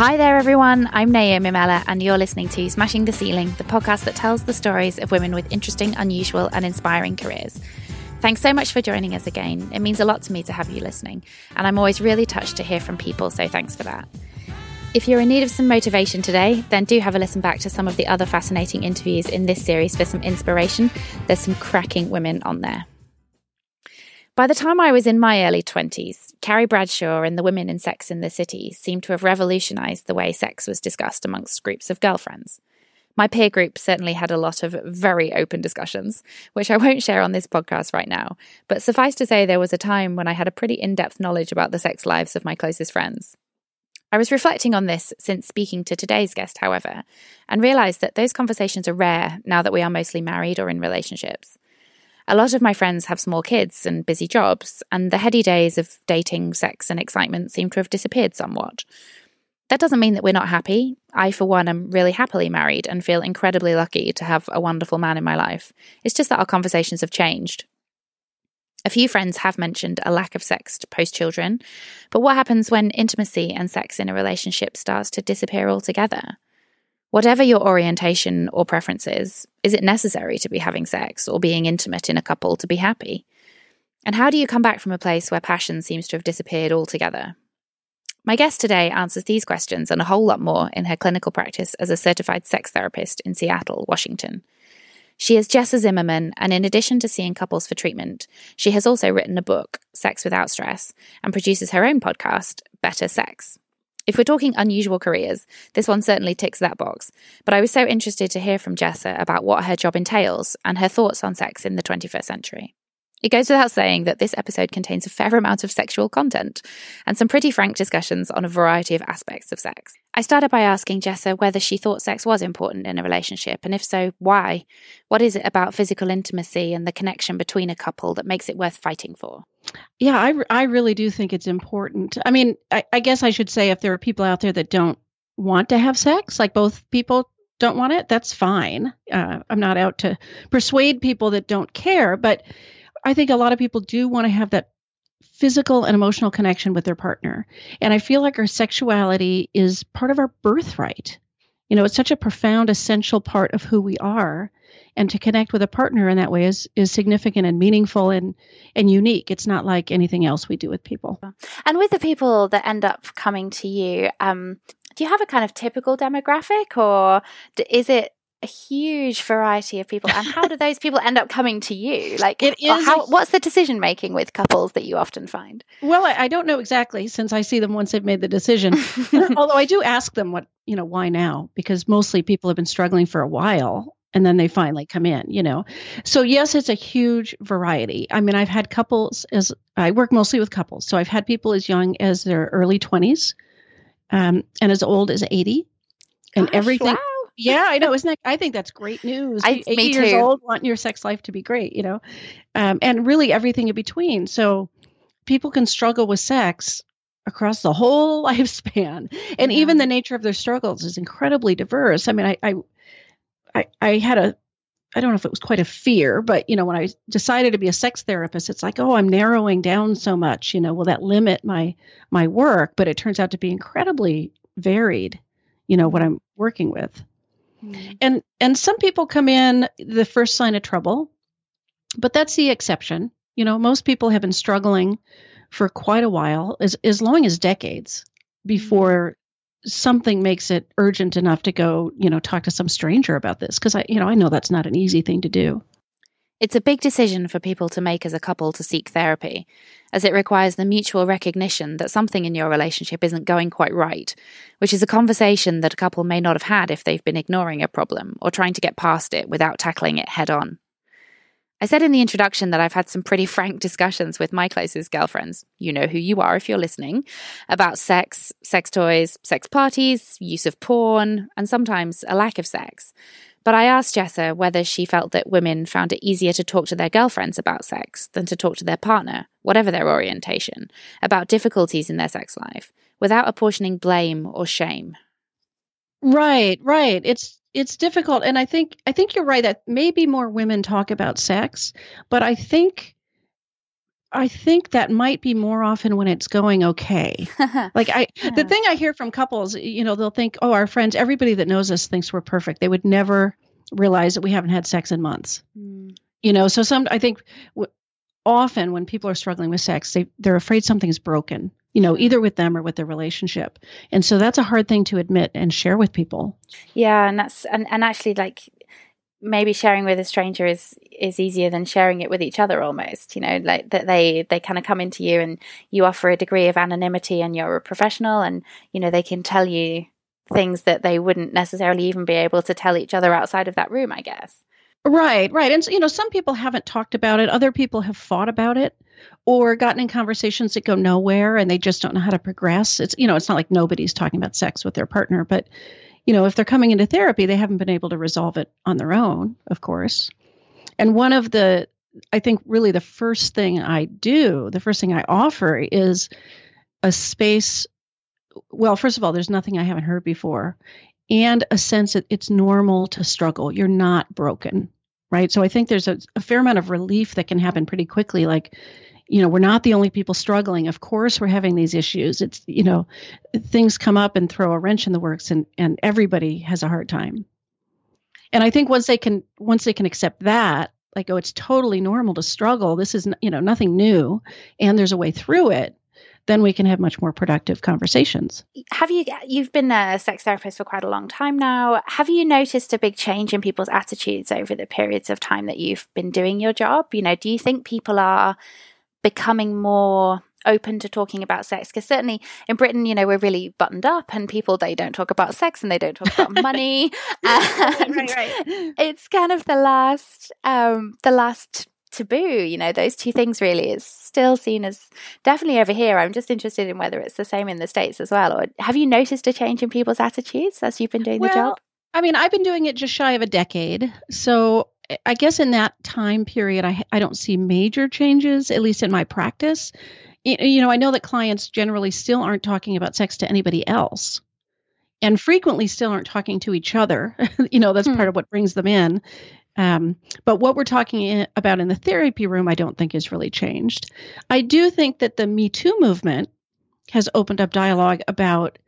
Hi there, everyone. I'm Naomi Miller, and you're listening to Smashing the Ceiling, the podcast that tells the stories of women with interesting, unusual, and inspiring careers. Thanks so much for joining us again. It means a lot to me to have you listening, and I'm always really touched to hear from people, so thanks for that. If you're in need of some motivation today, then do have a listen back to some of the other fascinating interviews in this series for some inspiration. There's some cracking women on there. By the time I was in my early 20s, Carrie Bradshaw and the women in Sex in the City seemed to have revolutionized the way sex was discussed amongst groups of girlfriends. My peer group certainly had a lot of very open discussions, which I won't share on this podcast right now, but suffice to say, there was a time when I had a pretty in depth knowledge about the sex lives of my closest friends. I was reflecting on this since speaking to today's guest, however, and realised that those conversations are rare now that we are mostly married or in relationships. A lot of my friends have small kids and busy jobs, and the heady days of dating, sex, and excitement seem to have disappeared somewhat. That doesn't mean that we're not happy. I, for one, am really happily married and feel incredibly lucky to have a wonderful man in my life. It's just that our conversations have changed. A few friends have mentioned a lack of sex post children, but what happens when intimacy and sex in a relationship starts to disappear altogether? Whatever your orientation or preferences, is it necessary to be having sex or being intimate in a couple to be happy? And how do you come back from a place where passion seems to have disappeared altogether? My guest today answers these questions and a whole lot more in her clinical practice as a certified sex therapist in Seattle, Washington. She is Jessa Zimmerman, and in addition to seeing couples for treatment, she has also written a book, Sex Without Stress, and produces her own podcast, Better Sex. If we're talking unusual careers, this one certainly ticks that box. But I was so interested to hear from Jessa about what her job entails and her thoughts on sex in the 21st century. It goes without saying that this episode contains a fair amount of sexual content and some pretty frank discussions on a variety of aspects of sex. I started by asking Jessa whether she thought sex was important in a relationship, and if so, why? What is it about physical intimacy and the connection between a couple that makes it worth fighting for? Yeah, I, I really do think it's important. I mean, I, I guess I should say if there are people out there that don't want to have sex, like both people don't want it, that's fine. Uh, I'm not out to persuade people that don't care, but I think a lot of people do want to have that physical and emotional connection with their partner. And I feel like our sexuality is part of our birthright. You know, it's such a profound, essential part of who we are. And to connect with a partner in that way is is significant and meaningful and and unique. It's not like anything else we do with people. And with the people that end up coming to you, um, do you have a kind of typical demographic, or is it a huge variety of people? And how do those people end up coming to you? Like it is how, what's the decision making with couples that you often find? Well I, I, don't know exactly since i see them once they've made the decision. Although i do ask them what you know why now? Because mostly people have been struggling for a while and then they finally come in you know so yes it's a huge variety i mean i've had couples as i work mostly with couples so i've had people as young as their early 20s um, and as old as 80 and Gosh, everything wow yeah, I know. Isn't that? I think that's great news. I, 80 me years too. old, want your sex life to be great, you know, um, and really everything in between. So people can struggle with sex across the whole lifespan, and yeah. even the nature of their struggles is incredibly diverse. I mean, I, I, I, I had a I don't know if it was quite a fear, but you know, when I decided to be a sex therapist, it's like, oh, I'm narrowing down so much. You know, will that limit my my work? But it turns out to be incredibly varied. You know what I'm working with. Mm. And and some people come in the first sign of trouble, but that's the exception. You know, most people have been struggling for quite a while, as as long as decades, before mm. Something makes it urgent enough to go, you know, talk to some stranger about this because I, you know, I know that's not an easy thing to do. It's a big decision for people to make as a couple to seek therapy, as it requires the mutual recognition that something in your relationship isn't going quite right, which is a conversation that a couple may not have had if they've been ignoring a problem or trying to get past it without tackling it head on. I said in the introduction that I've had some pretty frank discussions with my closest girlfriends. You know who you are if you're listening, about sex, sex toys, sex parties, use of porn, and sometimes a lack of sex. But I asked Jessa whether she felt that women found it easier to talk to their girlfriends about sex than to talk to their partner, whatever their orientation, about difficulties in their sex life, without apportioning blame or shame. Right, right. It's it's difficult and I think I think you're right that maybe more women talk about sex, but I think I think that might be more often when it's going okay. like I Yeah. the thing I hear from couples, you know, they'll think, "Oh, our friends, everybody that knows us thinks we're perfect." They would never realize that we haven't had sex in months. Mm. You know, so some I think w- often when people are struggling with sex, they they're afraid something's broken. You know, either with them or with their relationship. And so that's a hard thing to admit and share with people. Yeah, and that's and, and actually like maybe sharing with a stranger is is easier than sharing it with each other almost you know like that they they kind of come into you and you offer a degree of anonymity and you're a professional and you know they can tell you things that they wouldn't necessarily even be able to tell each other outside of that room i guess Right, right. And so, you know, some people haven't talked about it, other people have fought about it or gotten in conversations that go nowhere and they just don't know how to progress. It's you know, it's not like nobody's talking about sex with their partner, but you know, if they're coming into therapy, they haven't been able to resolve it on their own, of course. And one of the I think really the first thing I do, the first thing I offer is a space well, first of all, there's nothing I haven't heard before and a sense that it's normal to struggle. You're not broken, right? So I think there's a, a fair amount of relief that can happen pretty quickly. Like, you know, we're not the only people struggling. Of course, we're having these issues. It's, you know, things come up and throw a wrench in the works, and and everybody has a hard time. And I think once they can once they can accept that, like, oh, it's totally normal to struggle. This is, you know, nothing new, and there's a way through it. Then we can have much more productive conversations. have you you've been a sex therapist for quite a long time now have you noticed a big change in people's attitudes over the periods of time that you've been doing your job you know do you think people are becoming more open to talking about sex because certainly in britain you know we're really buttoned up and people they don't talk about sex and they don't talk about money. And it's kind of the last um the last taboo you know those two things really. Is still seen as definitely over here. I'm just interested in whether it's the same in the states as well. Or have you noticed a change in people's attitudes as you've been doing the job? I mean, I've been doing it just shy of a decade. So I guess in that time period, I, I don't see major changes, at least in my practice. You know, I know that clients generally still aren't talking about sex to anybody else and frequently still aren't talking to each other. you know, that's Hmm. part of what brings them in. Um, but what we're talking i- about in the therapy room, I don't think has really changed. I do think that the Me Too movement has opened up dialogue about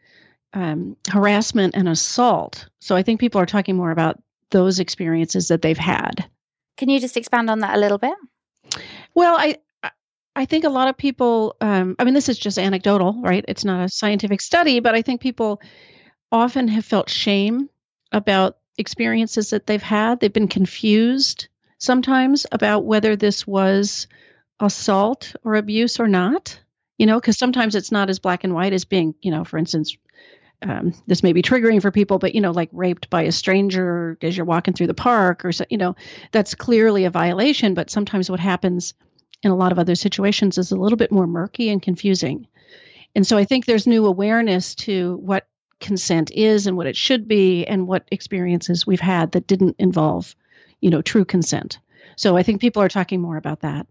um, harassment and assault. So I think people are talking more about those experiences that they've had. can you just expand on that a little bit Well, I I think a lot of people. Um, I mean, this is just anecdotal, right? It's not a scientific study, but I think people often have felt shame about experiences that they've had. They've been confused sometimes about whether this was assault or abuse or not. You know, because sometimes it's not as black and white as being, you know, for instance, um, this may be triggering for people, but you know, like raped by a stranger as you're walking through the park, or so, you know, that's clearly a violation. But sometimes what happens in a lot of other situations is a little bit more murky and confusing. And so I think there's new awareness to what consent is and what it should be, and what experiences we've had that didn't involve, you know, true consent. So I think people are talking more about that.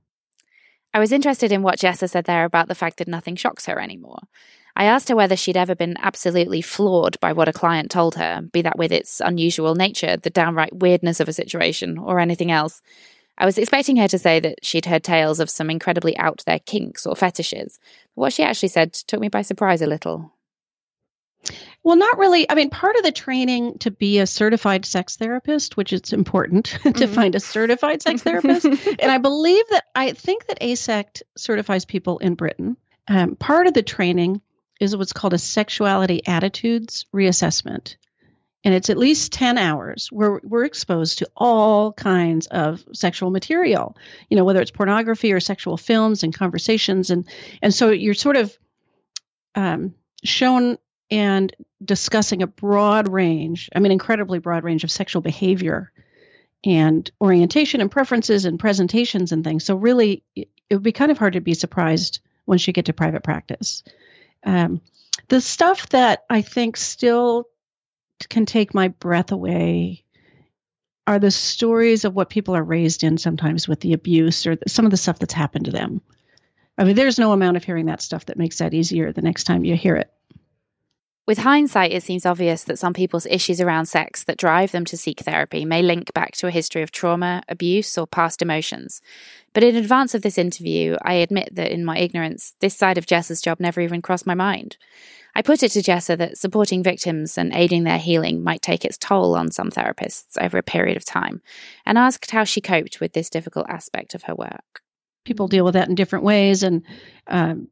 I was interested in what Jessa said there about the fact that nothing shocks her anymore. I asked her whether she'd ever been absolutely floored by what a client told her, be that with its unusual nature, the downright weirdness of a situation, or anything else. I was expecting her to say that she'd heard tales of some incredibly out there kinks or fetishes. But what she actually said took me by surprise a little. Well, not really. I mean, part of the training to be a certified sex therapist, which is important to Mhm. find a certified sex therapist, and I believe that I think that AASECT certifies people in Britain. Um, part of the training is what's called a sexuality attitudes reassessment. And it's at least 10 hours where we're exposed to all kinds of sexual material, you know, whether it's pornography or sexual films and conversations. And, and so you're sort of um, shown and discussing a broad range, I mean, incredibly broad range of sexual behavior and orientation and preferences and presentations and things. So, really, it would be kind of hard to be surprised once you get to private practice. Um, the stuff that I think still can take my breath away are the stories of what people are raised in sometimes with the abuse or some of the stuff that's happened to them. I mean, there's no amount of hearing that stuff that makes that easier the next time you hear it. With hindsight, it seems obvious that some people's issues around sex that drive them to seek therapy may link back to a history of trauma, abuse, or past emotions. But in advance of this interview, I admit that in my ignorance, this side of Jessa's job never even crossed my mind. I put it to Jessa that supporting victims and aiding their healing might take its toll on some therapists over a period of time, and asked how she coped with this difficult aspect of her work. People deal with that in different ways, and um,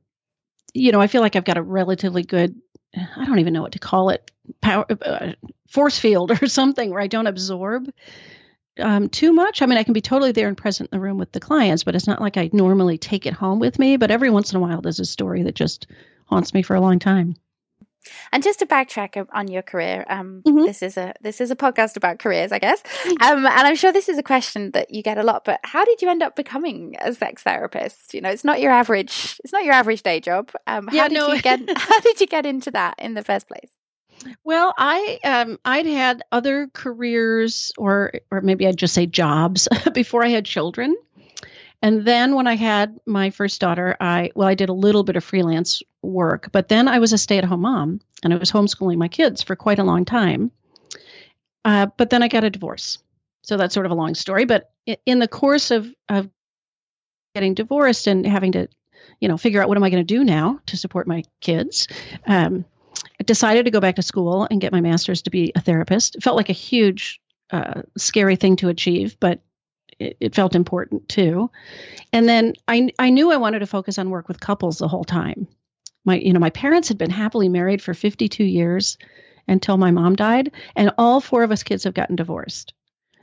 you know, I feel like I've got a relatively good I don't even know what to call it power uh, force field or something where I don't absorb um, too much. I mean, I can be totally there and present in the room with the clients, but it's not like I normally take it home with me. But every once in a while, there's a story that just haunts me for a long time. And just to backtrack on your career, um, mm-hmm. this is a this is a podcast about careers, I guess. Um, and I'm sure this is a question that you get a lot. But how did you end up becoming a sex therapist? You know, it's not your average. It's not your average day job. Um, how yeah, did no. you get How did you get into that in the first place? Well, I um, I'd had other careers, or or maybe I'd just say jobs before I had children. And then when I had my first daughter, I well, I did a little bit of freelance work, but then I was a stay-at-home mom, and I was homeschooling my kids for quite a long time. Uh, but then I got a divorce, so that's sort of a long story. But in the course of of getting divorced and having to, you know, figure out what am I going to do now to support my kids, um, I decided to go back to school and get my master's to be a therapist. It felt like a huge, uh, scary thing to achieve, but it, it, felt important too. And then I I knew I wanted to focus on work with couples the whole time. My you know my parents had been happily married for 52 years until my mom died, and all four of us kids have gotten divorced.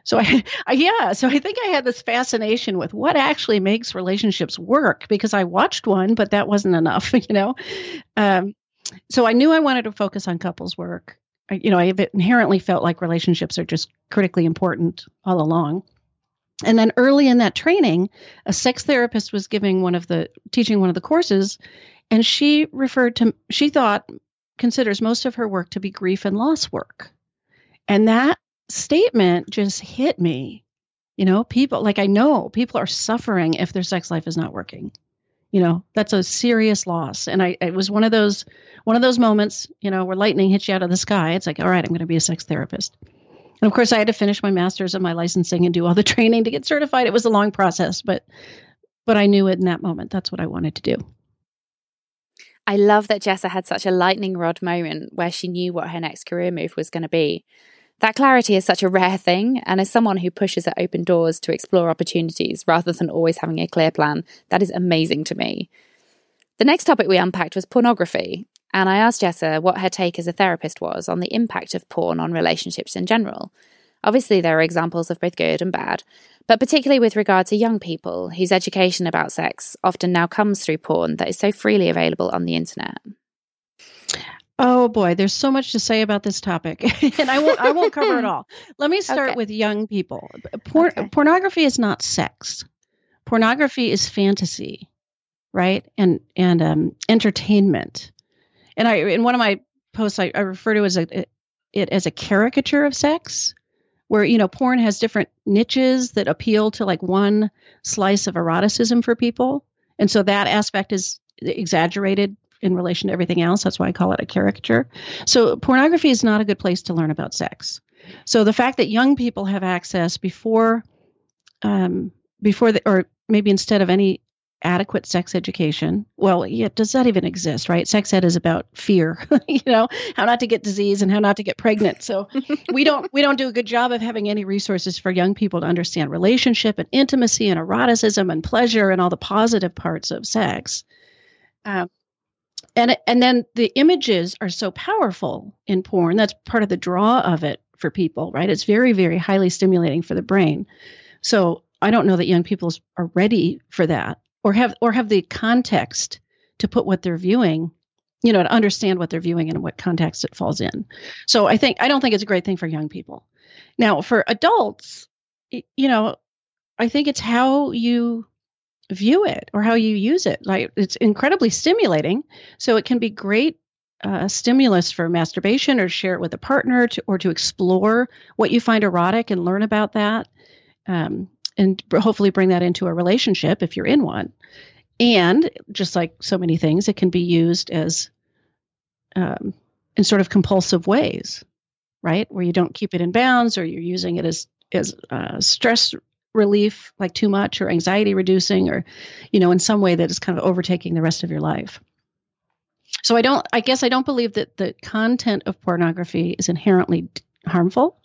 So I, I yeah, so I think I had this fascination with what actually makes relationships work because I watched one, but that wasn't enough, you know. Um, so I knew I wanted to focus on couples work. I, you know, I inherently felt like relationships are just critically important all along. And then early in that training, a sex therapist was giving one of the teaching one of the courses, and she referred to she thought considers most of her work to be grief and loss work. And that statement just hit me. You know, people like I know people are suffering if their sex life is not working. You know, that's a serious loss. And I it was one of those one of those moments, you know, where lightning hits you out of the sky. It's like, all right, I'm going to be a sex therapist. And of course, I had to finish my master's and my licensing and do all the training to get certified. It was a long process, but but I knew it in that moment. That's what I wanted to do. I love that Jessa had such a lightning rod moment where she knew what her next career move was going to be. That clarity is such a rare thing, and as someone who pushes at open doors to explore opportunities rather than always having a clear plan, that is amazing to me. The next topic we unpacked was pornography, and I asked Jessa what her take as a therapist was on the impact of porn on relationships in general. Obviously, there are examples of both good and bad, but particularly with regard to young people whose education about sex often now comes through porn that is so freely available on the internet. Oh boy, there's so much to say about this topic, and I won't I won't cover it all. Let me start okay. with young people. Por- okay. Pornography is not sex. Pornography is fantasy, right? And and um, entertainment and I in one of my posts I, I refer to as a it as a caricature of sex where you know porn has different niches that appeal to like one slice of eroticism for people. And so that aspect is exaggerated in relation to everything else. That's why i call it a caricature. So pornography is not a good place to learn about sex. So the fact that young people have access before um, before the, or maybe instead of any adequate sex education. Well, yeah, does that even exist, right? Sex ed is about fear, you know, how not to get disease and how not to get pregnant. So we don't we don't do a good job of having any resources for young people to understand relationship and intimacy and eroticism and pleasure and all the positive parts of sex. Um, and and then the images are so powerful in porn. That's part of the draw of it for people, right? It's very very highly stimulating for the brain. So I don't know that young people are ready for that or have or have the context to put what they're viewing you know to understand what they're viewing and what context it falls in. So i think i don't think it's a great thing for young people. Now for adults you know i think it's how you view it or how you use it. Like it's incredibly stimulating. So it can be great uh, stimulus for masturbation or share it with a partner to, or to explore what you find erotic and learn about that. Um, and hopefully bring that into a relationship if you're in one. And just like so many things, it can be used as um, in sort of compulsive ways, right? Where you don't keep it in bounds or you're using it as as uh, stress relief, like too much, or anxiety reducing, or you know, in some way that is kind of overtaking the rest of your life. So I don't. I guess I don't believe that the content of pornography is inherently harmful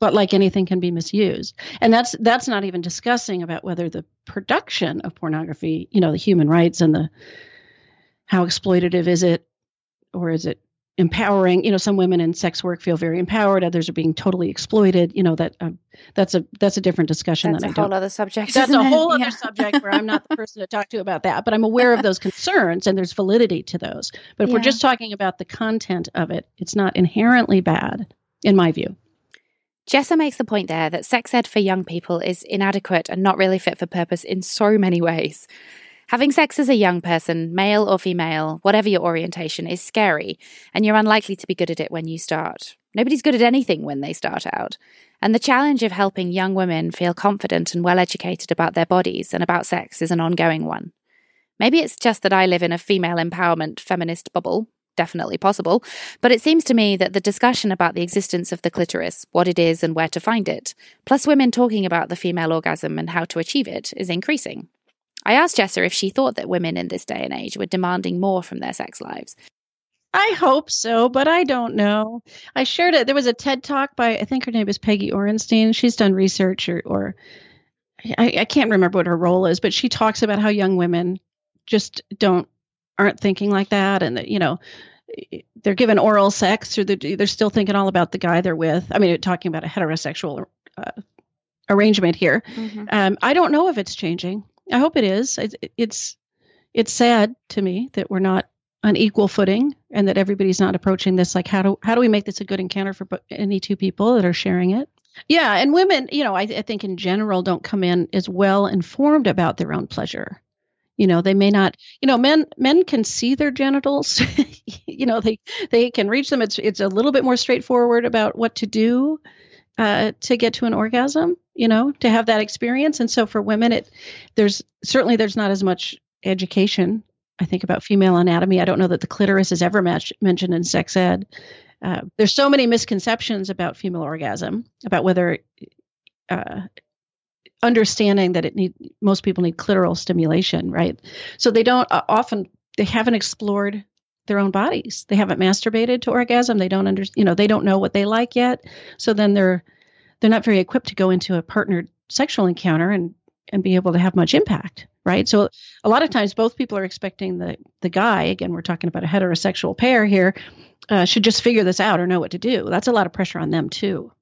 but like anything can be misused and that's that's not even discussing about whether the production of pornography you know the human rights and the how exploitative is it or is it empowering you know some women in sex work feel very empowered others are being totally exploited you know that um, that's a that's a different discussion that's a whole other subject that's a whole it? other yeah. subject where i'm not the person to talk to about that but i'm aware of those concerns and there's validity to those but if yeah. we're just talking about the content of it it's not inherently bad in my view Jessa makes the point there that sex ed for young people is inadequate and not really fit for purpose in so many ways. Having sex as a young person, male or female, whatever your orientation, is scary, and you're unlikely to be good at it when you start. Nobody's good at anything when they start out. And the challenge of helping young women feel confident and well educated about their bodies and about sex is an ongoing one. Maybe it's just that I live in a female empowerment feminist bubble, definitely possible, but it seems to me that the discussion about the existence of the clitoris, what it is, and where to find it, plus women talking about the female orgasm and how to achieve it, is increasing. I asked Jessa if she thought that women in this day and age were demanding more from their sex lives. I hope so, but I don't know. I shared it. There was a TED talk by, I think her name is Peggy Orenstein. She's done research or, or I, I can't remember what her role is, but she talks about how young women just don't aren't thinking like that and that you know they're given oral sex or they're, they're still thinking all about the guy they're with. I mean talking about a heterosexual uh, arrangement here. Mm-hmm. um, i don't know if it's changing. I hope it is. It's it's sad to me that we're not on equal footing and that everybody's not approaching this like how do how do we make this a good encounter for any two people that are sharing it? Yeah and women you know I, I think in general don't come in as well informed about their own pleasure you know they may not you know men men can see their genitals. You know they they can reach them. It's it's a little bit more straightforward about what to do uh, to get to an orgasm you know to have that experience. And so for women it there's certainly there's not as much education i think about female anatomy. I don't know that the clitoris is ever match, mentioned in sex ed. Uh, there's so many misconceptions about female orgasm about whether uh, understanding that it need most people need clitoral stimulation, right? So they don't uh, often they haven't explored their own bodies. They haven't masturbated to orgasm. They don't under you know they don't know what they like yet. So then they're they're not very equipped to go into a partnered sexual encounter and and be able to have much impact, right? So a lot of times both people are expecting the the guy again we're talking about a heterosexual pair here uh, should just figure this out or know what to do. That's a lot of pressure on them too.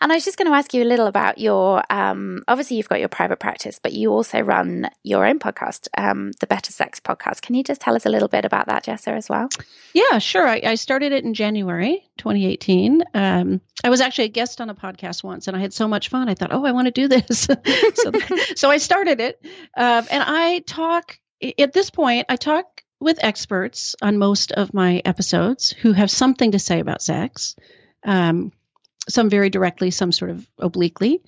And I was just going to ask you a little about your. Um, obviously, you've got your private practice, but you also run your own podcast, um, the Better Sex Podcast. Can you just tell us a little bit about that, Jessa, as well? Yeah, sure. I, I started it in January 2018. Um, I was actually a guest on a podcast once, and I had so much fun. I thought, oh, I want to do this. so, so I started it, uh, and I talk at this point. I talk with experts on most of my episodes who have something to say about sex. Um, some very directly, some sort of obliquely.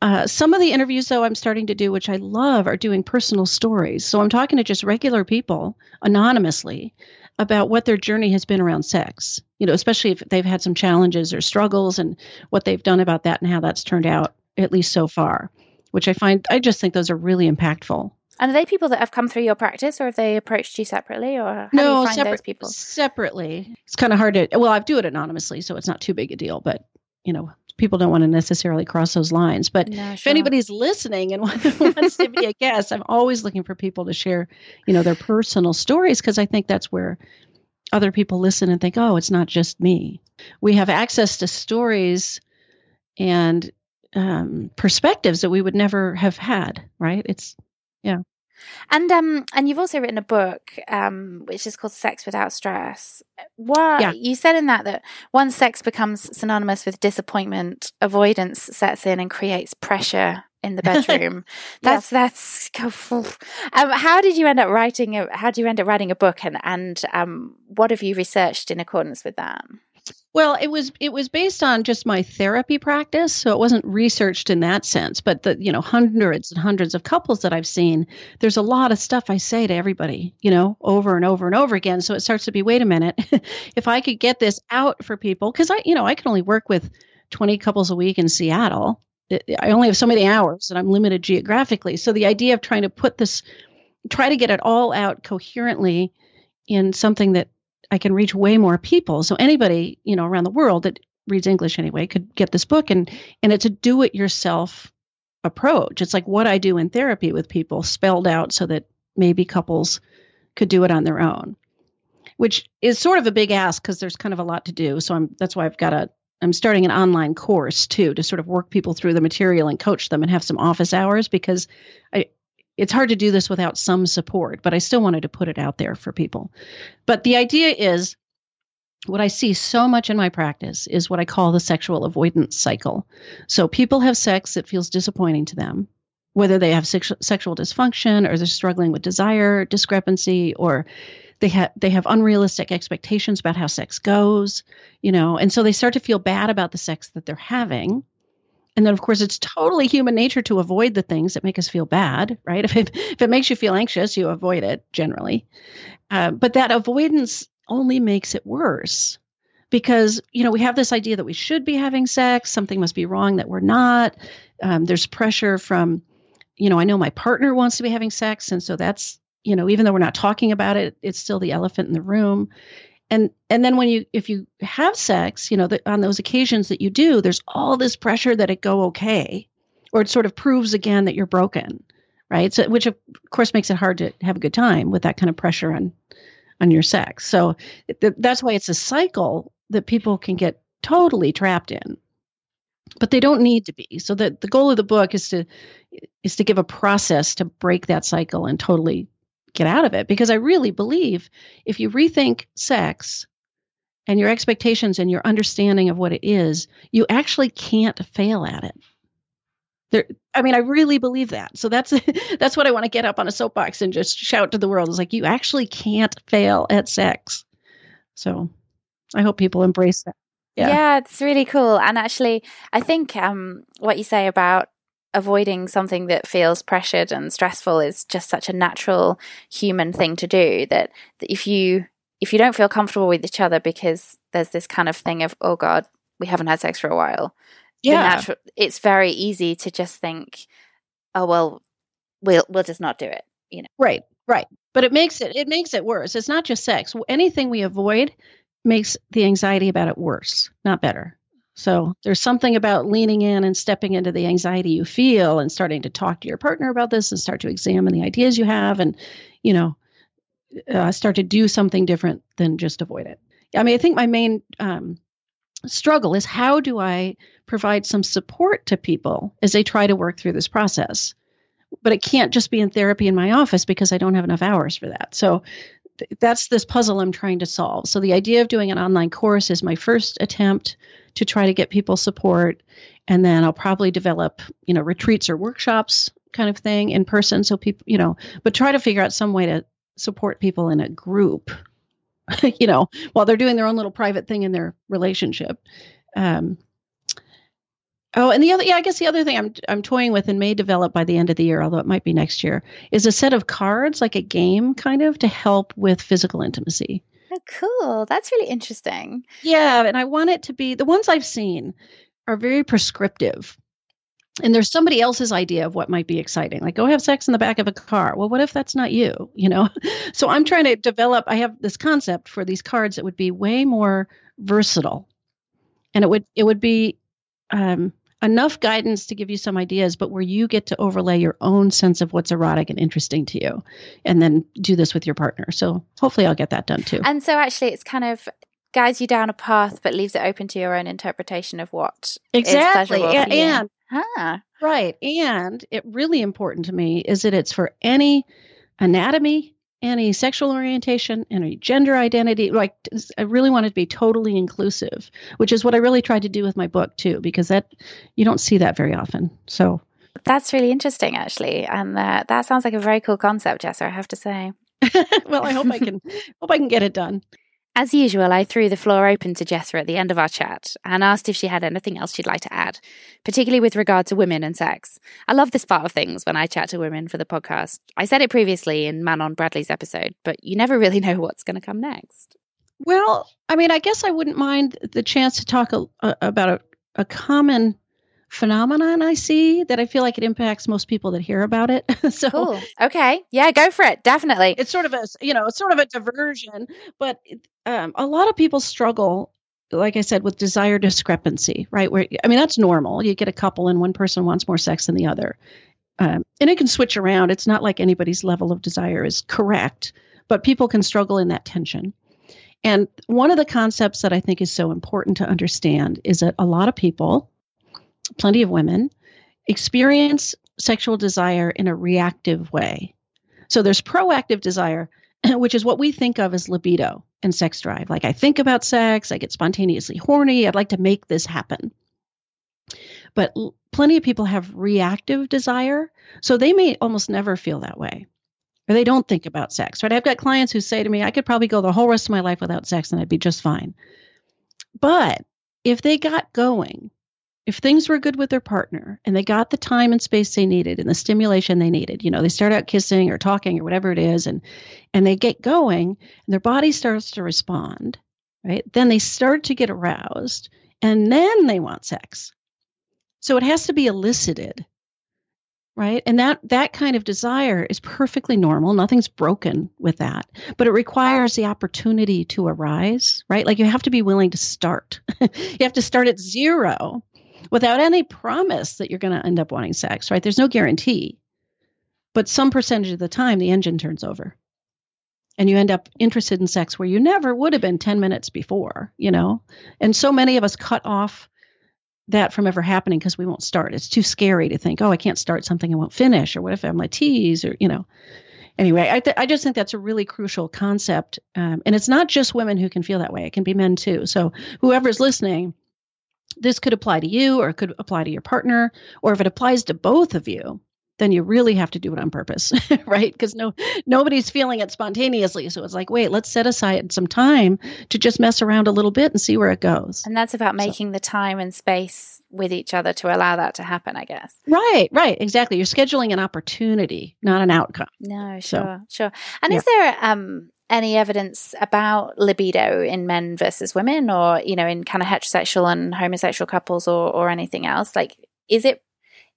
Uh, some of the interviews, though, I'm starting to do, which I love, are doing personal stories. So I'm talking to just regular people anonymously about what their journey has been around sex, you know, especially if they've had some challenges or struggles and what they've done about that and how that's turned out, at least so far, which I find, I just think those are really impactful. And are they people that have come through your practice, or have they approached you separately, or how no, do you find separ- those people? Separately, it's kind of hard to. Well, I do it anonymously, so it's not too big a deal. But you know, people don't want to necessarily cross those lines. But no, sure. if anybody's listening and wants to be a guest, I'm always looking for people to share, you know, their personal stories because I think that's where other people listen and think, oh, it's not just me. We have access to stories and um, perspectives that we would never have had, right? It's, yeah. And um and you've also written a book um which is called Sex Without Stress. What yeah. you said in that that once sex becomes synonymous with disappointment, avoidance sets in and creates pressure in the bedroom. that's that's um, how did you end up writing a how do you end up writing a book and and um what have you researched in accordance with that? Well, it was it was based on just my therapy practice, so it wasn't researched in that sense. But the you know hundreds and hundreds of couples that I've seen, there's a lot of stuff I say to everybody, you know, over and over and over again. So it starts to be, wait a minute, if I could get this out for people, because I you know I can only work with 20 couples a week in Seattle. I only have so many hours, and I'm limited geographically. So the idea of trying to put this, try to get it all out coherently in something that I can reach way more people. So anybody, you know, around the world that reads English anyway could get this book and and it's a do it yourself approach. It's like what I do in therapy with people spelled out so that maybe couples could do it on their own. Which is sort of a big ask because there's kind of a lot to do. So I'm that's why I've got a I'm starting an online course too to sort of work people through the material and coach them and have some office hours because I it's hard to do this without some support, but I still wanted to put it out there for people. But the idea is what I see so much in my practice is what I call the sexual avoidance cycle. So people have sex that feels disappointing to them, whether they have sexual sexual dysfunction or they're struggling with desire discrepancy or they have they have unrealistic expectations about how sex goes, you know, and so they start to feel bad about the sex that they're having and then, of course, it's totally human nature to avoid the things that make us feel bad, right? If it, if it makes you feel anxious, you avoid it generally. Uh, but that avoidance only makes it worse because, you know, we have this idea that we should be having sex, something must be wrong that we're not. Um, there's pressure from, you know, I know my partner wants to be having sex. And so that's, you know, even though we're not talking about it, it's still the elephant in the room and and then when you if you have sex you know the, on those occasions that you do there's all this pressure that it go okay or it sort of proves again that you're broken right? So which of course makes it hard to have a good time with that kind of pressure on on your sex. So th- that's why it's a cycle that people can get totally trapped in. But they don't need to be. So the, the goal of the book is to is to give a process to break that cycle and totally get out of it because I really believe if you rethink sex and your expectations and your understanding of what it is, you actually can't fail at it. There, I mean, I really believe that. So that's that's what I want to get up on a soapbox and just shout to the world. It's like you actually can't fail at sex. So I hope people embrace that. Yeah. yeah, it's really cool. And actually, I think um, what you say about avoiding something that feels pressured and stressful is just such a natural human thing to do that, if you if you don't feel comfortable with each other because there's this kind of thing of oh god we haven't had sex for a while yeah. natural, it's very easy to just think oh well we'll we'll just not do it you know? Right right. But it makes it it makes it worse. It's not just sex. Anything we avoid makes the anxiety about it worse not better so there's something about leaning in and stepping into the anxiety you feel and starting to talk to your partner about this and start to examine the ideas you have and, you know, uh, start to do something different than just avoid it. I mean, I think my main um, struggle is how do I provide some support to people as they try to work through this process? But it can't just be in therapy in my office because I don't have enough hours for that. So that's this puzzle I'm trying to solve. So the idea of doing an online course is my first attempt to try to get people support and then I'll probably develop, you know, retreats or workshops kind of thing in person so people, you know, but try to figure out some way to support people in a group. you know, while they're doing their own little private thing in their relationship. Um, Oh, and the other, yeah, I guess the other thing I'm I'm toying with and may develop by the end of the year, although it might be next year, is a set of cards, like a game, kind of, to help with physical intimacy. Oh, cool! That's really interesting. Yeah, and I want it to be the ones I've seen are very prescriptive, and there's somebody else's idea of what might be exciting, like go have sex in the back of a car. Well, what if that's not you? You know, so I'm trying to develop. I have this concept for these cards that would be way more versatile, and it would it would be. Um, enough guidance to give you some ideas, but where you get to overlay your own sense of what's erotic and interesting to you, and then do this with your partner. So hopefully, I'll get that done too. And so, actually, it's kind of guides you down a path, but leaves it open to your own interpretation of what exactly. and, and right, and it really important to me is that it's for any anatomy, any sexual orientation, any gender identity. Like, I really want it to be totally inclusive, which is what I really tried to do with my book too, because that you don't see that very often. So that's really interesting, actually, and uh, that sounds like a very cool concept, Jessa. I have to say. well, I hope I can hope I can get it done. As usual, I threw the floor open to Jessa at the end of our chat and asked if she had anything else she'd like to add, particularly with regard to women and sex. I love this part of things when I chat to women for the podcast. I said it previously in Manon Bradley's episode, but you never really know what's going to come next. Well, I mean, I guess I wouldn't mind the chance to talk a, a, about a, a common phenomenon I see that I feel like it impacts most people that hear about it. so cool. Okay. Yeah, go for it. Definitely. It's sort of a, you know, it's sort of a diversion, but um, a lot of people struggle like I said, with desire discrepancy, right? Where I mean, that's normal. You get a couple and one person wants more sex than the other, um, and it can switch around. It's not like anybody's level of desire is correct, but people can struggle in that tension. And one of the concepts that I think is so important to understand is that a lot of people plenty of women, experience sexual desire in a reactive way. So there's proactive desire, which is what we think of as libido and sex drive. Like I think about sex, I get spontaneously horny, I'd like to make this happen. But l- plenty of people have reactive desire, so they may almost never feel that way. Or they don't think about sex, right? I've got clients who say to me, I could probably go the whole rest of my life without sex and I'd be just fine. But if they got going if things were good with their partner and they got the time and space they needed and the stimulation they needed, you know, they start out kissing or talking or whatever it is, and and they get going and their body starts to respond, right? Then they start to get aroused and then they want sex. So it has to be elicited. Right. And that that kind of desire is perfectly normal. Nothing's broken with that. But it requires the opportunity to arise, right? Like you have to be willing to start. you have to start at zero without any promise that you're going to end up wanting sex, right? There's no guarantee. But some percentage of the time, the engine turns over and you end up interested in sex where you never would have been 10 minutes before, you know? And so many of us cut off that from ever happening because we won't start. It's too scary to think, oh, I can't start something I won't finish, or what if I'm my tease, or, you know. Anyway, I, th- I just think that's a really crucial concept. Um, and it's not just women who can feel that way, it can be men too. So, whoever's listening, this could apply to you or it could apply to your partner or if it applies to both of you then you really have to do it on purpose right? Because no nobody's feeling it spontaneously. So it's like wait let's set aside some time to just mess around a little bit and see where it goes. And that's about making so. the time and space with each other to allow that to happen i guess. Right right exactly. You're scheduling an opportunity not an outcome. No sure so, sure. And yeah. is there um any evidence about libido in men versus women or you know in kind of heterosexual and homosexual couples or or anything else? Like is it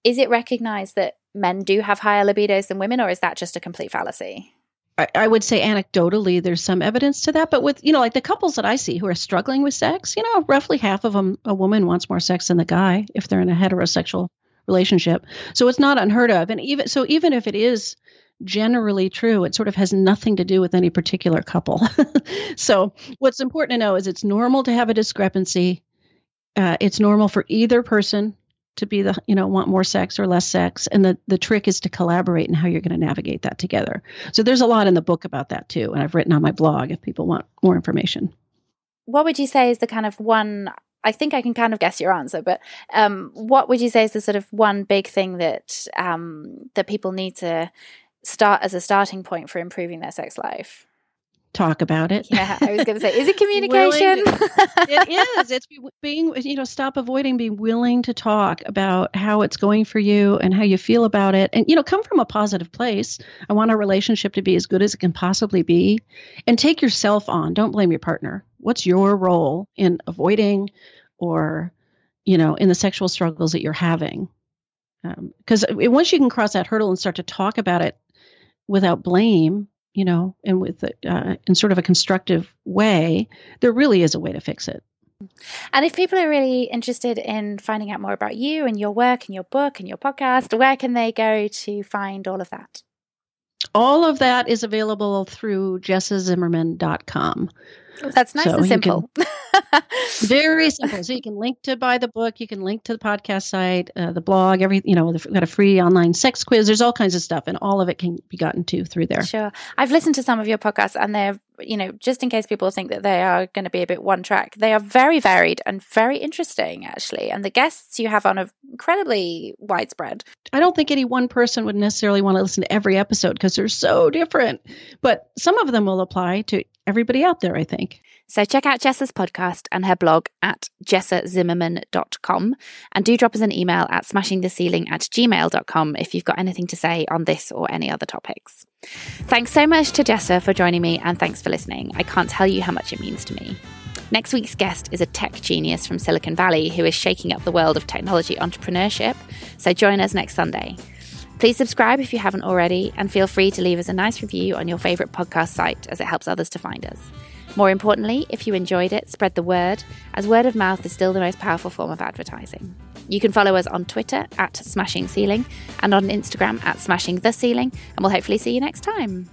is it recognized that men do have higher libidos than women or is that just a complete fallacy? I, I would say anecdotally there's some evidence to that but with you know like the couples that i see who are struggling with sex you know roughly half of them a woman wants more sex than the guy if they're in a heterosexual relationship. So it's not unheard of. And even so even if it is generally true. It sort of has nothing to do with any particular couple. so, what's important to know is it's normal to have a discrepancy. Uh, it's normal for either person to be the you know want more sex or less sex and the the trick is to collaborate and how you're going to navigate that together so there's a lot in the book about that too and i've written on my blog if people want more information what would you say is the kind of one I think I can kind of guess your answer, but um, what would you say is the sort of one big thing that um, that people need to start as a starting point for improving their sex life? Talk about it. Yeah, I was going to say, is it communication? it is. It's being, you know, stop avoiding, be willing to talk about how it's going for you and how you feel about it. And, you know, come from a positive place. I want our relationship to be as good as it can possibly be. And take yourself on. Don't blame your partner. What's your role in avoiding or, you know, in the sexual struggles that you're having? Because um, once you can cross that hurdle and start to talk about it without blame, you know, and with uh, in sort of a constructive way, there really is a way to fix it. And if people are really interested in finding out more about you and your work and your book and your podcast, where can they go to find all of that? All of that is available through jessazimmerman.com. That's nice so and simple. Can, very simple. So you can link to buy the book, you can link to the podcast site, uh, the blog, every you know, we've got a free online sex quiz. There's all kinds of stuff, and all of it can be gotten to through there. Sure, I've listened to some of your podcasts, and they're you know, just in case people think that they are going to be a bit one track, they are very varied and very interesting, actually. And the guests you have on are incredibly widespread. I don't think any one person would necessarily want to listen to every episode because they're so different, but some of them will apply to everybody out there, I think. So check out Jessa's podcast and her blog at jessazimmerman.com. And do drop us an email at smashingtheceiling at gmail.com if you've got anything to say on this or any other topics. Thanks so much to Jessa for joining me and thanks for listening. I can't tell you how much it means to me. Next week's guest is a tech genius from Silicon Valley who is shaking up the world of technology entrepreneurship. So join us next Sunday. Please subscribe if you haven't already, and feel free to leave us a nice review on your favourite podcast site as it helps others to find us. More importantly, if you enjoyed it, spread the word, as word of mouth is still the most powerful form of advertising. You can follow us on Twitter at Smashing Ceiling and on Instagram at Smashing the Ceiling, and we'll hopefully see you next time.